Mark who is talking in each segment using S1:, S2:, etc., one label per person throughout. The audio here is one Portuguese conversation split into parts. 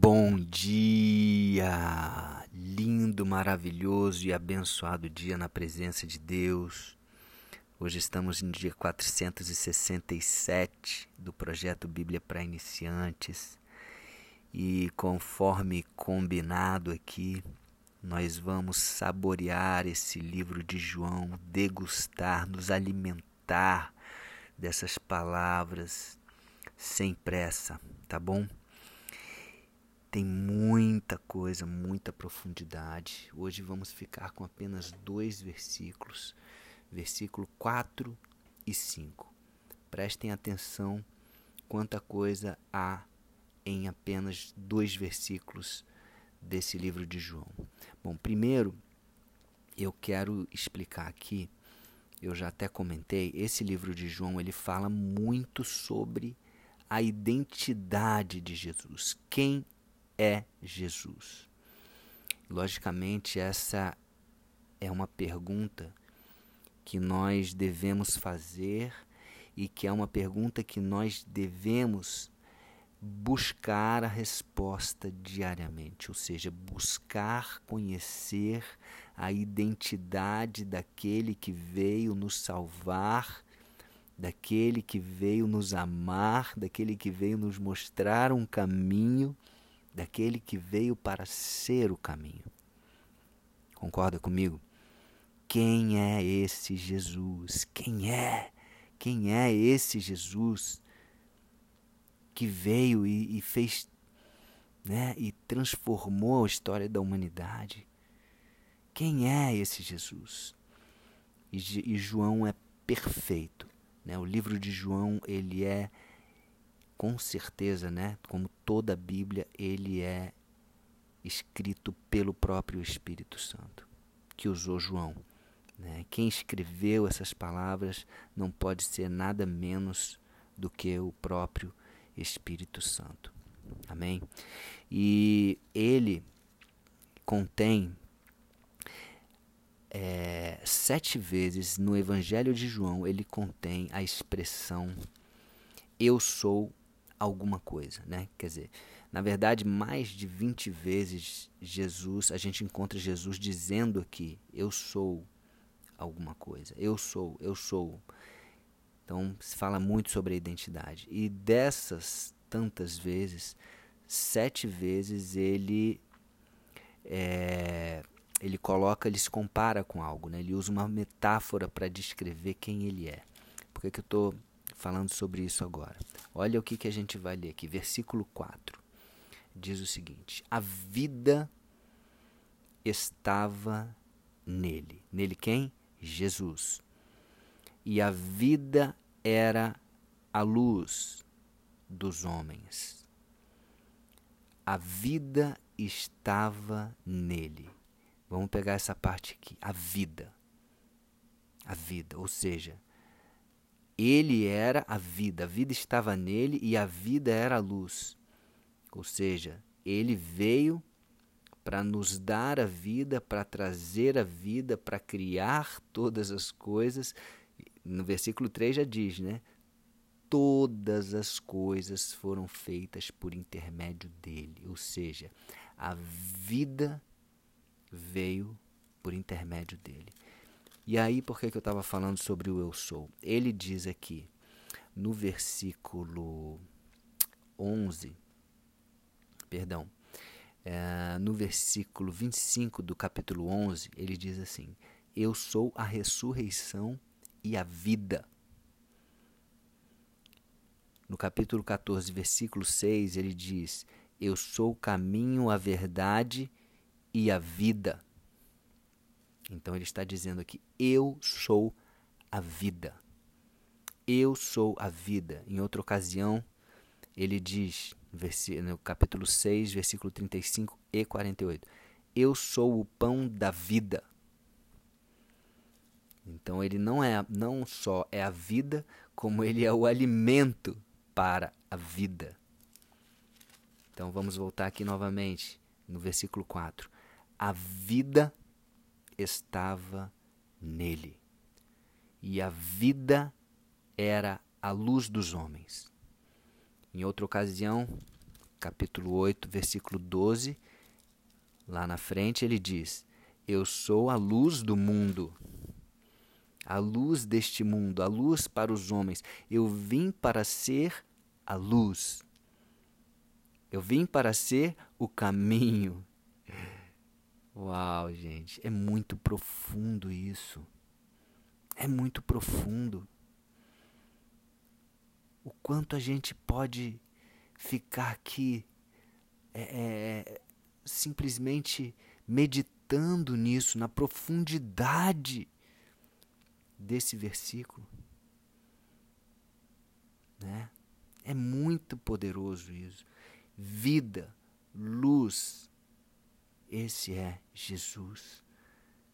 S1: Bom dia! Lindo, maravilhoso e abençoado dia na presença de Deus. Hoje estamos no dia 467 do projeto Bíblia para Iniciantes. E conforme combinado aqui, nós vamos saborear esse livro de João, degustar, nos alimentar dessas palavras sem pressa, tá bom? Tem muita coisa, muita profundidade. Hoje vamos ficar com apenas dois versículos, versículo 4 e 5. Prestem atenção quanta coisa há em apenas dois versículos desse livro de João. Bom, primeiro eu quero explicar aqui, eu já até comentei, esse livro de João ele fala muito sobre a identidade de Jesus. Quem é Jesus? Logicamente, essa é uma pergunta que nós devemos fazer e que é uma pergunta que nós devemos buscar a resposta diariamente, ou seja, buscar conhecer a identidade daquele que veio nos salvar, daquele que veio nos amar, daquele que veio nos mostrar um caminho daquele que veio para ser o caminho. Concorda comigo? Quem é esse Jesus? Quem é? Quem é esse Jesus que veio e, e fez, né, e transformou a história da humanidade? Quem é esse Jesus? E, e João é perfeito, né? O livro de João ele é com certeza, né, como toda a Bíblia, ele é escrito pelo próprio Espírito Santo, que usou João. Né? Quem escreveu essas palavras não pode ser nada menos do que o próprio Espírito Santo. Amém? E ele contém é, sete vezes no Evangelho de João, ele contém a expressão eu sou alguma coisa, né? Quer dizer, na verdade, mais de 20 vezes Jesus, a gente encontra Jesus dizendo aqui: eu sou alguma coisa. Eu sou, eu sou. Então, se fala muito sobre a identidade. E dessas tantas vezes, sete vezes ele é, ele coloca, ele se compara com algo, né? Ele usa uma metáfora para descrever quem ele é. Por que, que eu estou falando sobre isso agora. Olha o que, que a gente vai ler aqui, versículo 4. Diz o seguinte: A vida estava nele. Nele quem? Jesus. E a vida era a luz dos homens. A vida estava nele. Vamos pegar essa parte aqui. A vida. A vida, ou seja, ele era a vida, a vida estava nele e a vida era a luz. Ou seja, ele veio para nos dar a vida, para trazer a vida, para criar todas as coisas. No versículo 3 já diz, né? Todas as coisas foram feitas por intermédio dele. Ou seja, a vida veio por intermédio dele. E aí, por que, que eu estava falando sobre o eu sou? Ele diz aqui, no versículo 11, perdão, é, no versículo 25 do capítulo 11, ele diz assim: Eu sou a ressurreição e a vida. No capítulo 14, versículo 6, ele diz: Eu sou o caminho, a verdade e a vida. Então ele está dizendo aqui: Eu sou a vida. Eu sou a vida. Em outra ocasião, ele diz, no capítulo 6, versículo 35 e 48, Eu sou o pão da vida. Então ele não é não só é a vida, como ele é o alimento para a vida. Então vamos voltar aqui novamente no versículo 4. A vida estava nele. E a vida era a luz dos homens. Em outra ocasião, capítulo 8, versículo 12, lá na frente ele diz: Eu sou a luz do mundo. A luz deste mundo, a luz para os homens. Eu vim para ser a luz. Eu vim para ser o caminho. Uau, gente, é muito profundo isso. É muito profundo. O quanto a gente pode ficar aqui é, é, simplesmente meditando nisso, na profundidade desse versículo. Né? É muito poderoso isso. Vida, luz, esse é Jesus.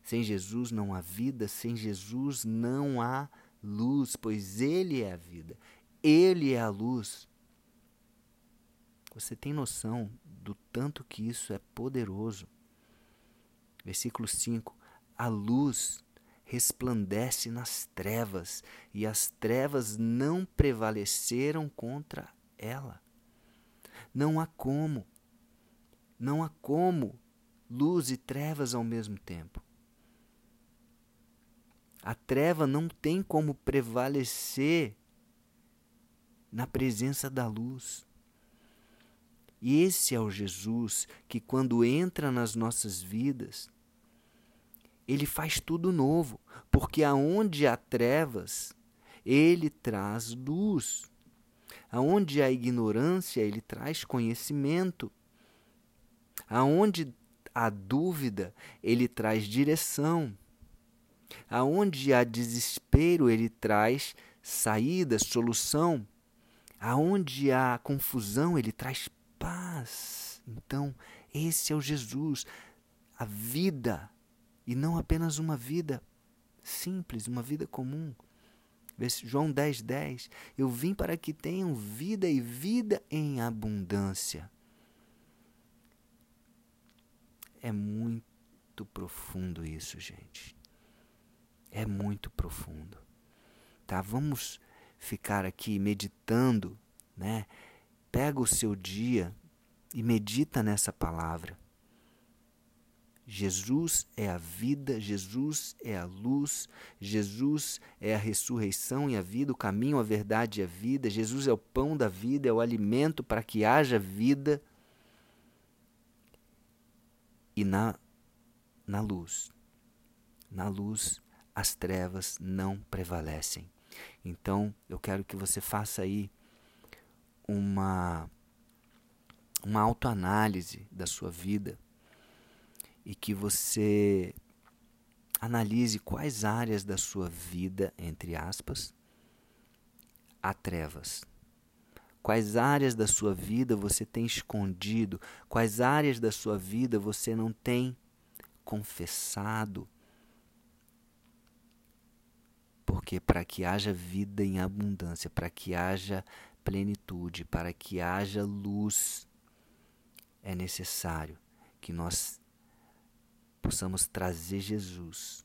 S1: Sem Jesus não há vida, sem Jesus não há luz, pois Ele é a vida, Ele é a luz. Você tem noção do tanto que isso é poderoso? Versículo 5: A luz resplandece nas trevas, e as trevas não prevaleceram contra ela. Não há como, não há como luz e trevas ao mesmo tempo. A treva não tem como prevalecer na presença da luz. E esse é o Jesus que, quando entra nas nossas vidas, ele faz tudo novo, porque aonde há trevas, ele traz luz. Aonde há ignorância, ele traz conhecimento. Aonde há dúvida, ele traz direção. Aonde há desespero, ele traz saída, solução. Aonde há confusão, ele traz paz. Então, esse é o Jesus, a vida, e não apenas uma vida simples, uma vida comum. João 10, 10. Eu vim para que tenham vida e vida em abundância. É muito profundo isso, gente. É muito profundo. Tá? Vamos ficar aqui meditando, né? Pega o seu dia e medita nessa palavra. Jesus é a vida, Jesus é a luz, Jesus é a ressurreição e a vida, o caminho, a verdade e a vida. Jesus é o pão da vida, é o alimento para que haja vida. E na, na luz, na luz, as trevas não prevalecem. Então, eu quero que você faça aí uma, uma autoanálise da sua vida e que você analise quais áreas da sua vida, entre aspas, há trevas. Quais áreas da sua vida você tem escondido? Quais áreas da sua vida você não tem confessado? Porque para que haja vida em abundância, para que haja plenitude, para que haja luz, é necessário que nós possamos trazer Jesus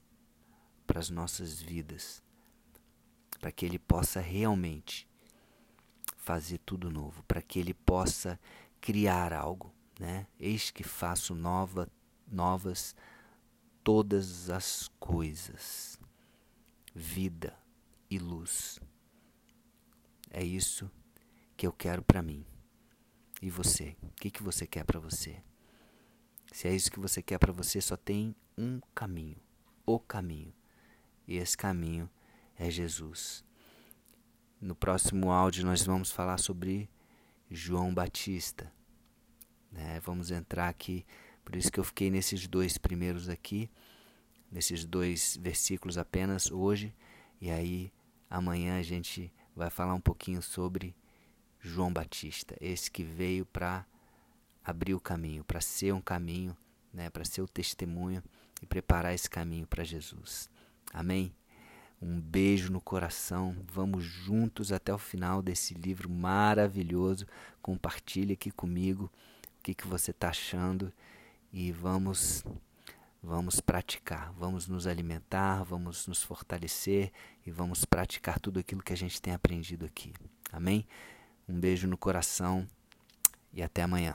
S1: para as nossas vidas, para que Ele possa realmente fazer tudo novo, para que Ele possa criar algo, né? Eis que faço nova, novas todas as coisas, vida e luz. É isso que eu quero para mim. E você? O que, que você quer para você? Se é isso que você quer para você, só tem um caminho: o caminho. E esse caminho é Jesus. No próximo áudio, nós vamos falar sobre João Batista. Né? Vamos entrar aqui, por isso que eu fiquei nesses dois primeiros aqui, nesses dois versículos apenas hoje, e aí amanhã a gente vai falar um pouquinho sobre João Batista, esse que veio para abrir o caminho, para ser um caminho, né, para ser o testemunho e preparar esse caminho para Jesus. Amém? Um beijo no coração. Vamos juntos até o final desse livro maravilhoso. Compartilhe aqui comigo o que, que você está achando e vamos vamos praticar, vamos nos alimentar, vamos nos fortalecer e vamos praticar tudo aquilo que a gente tem aprendido aqui. Amém? Um beijo no coração e até amanhã.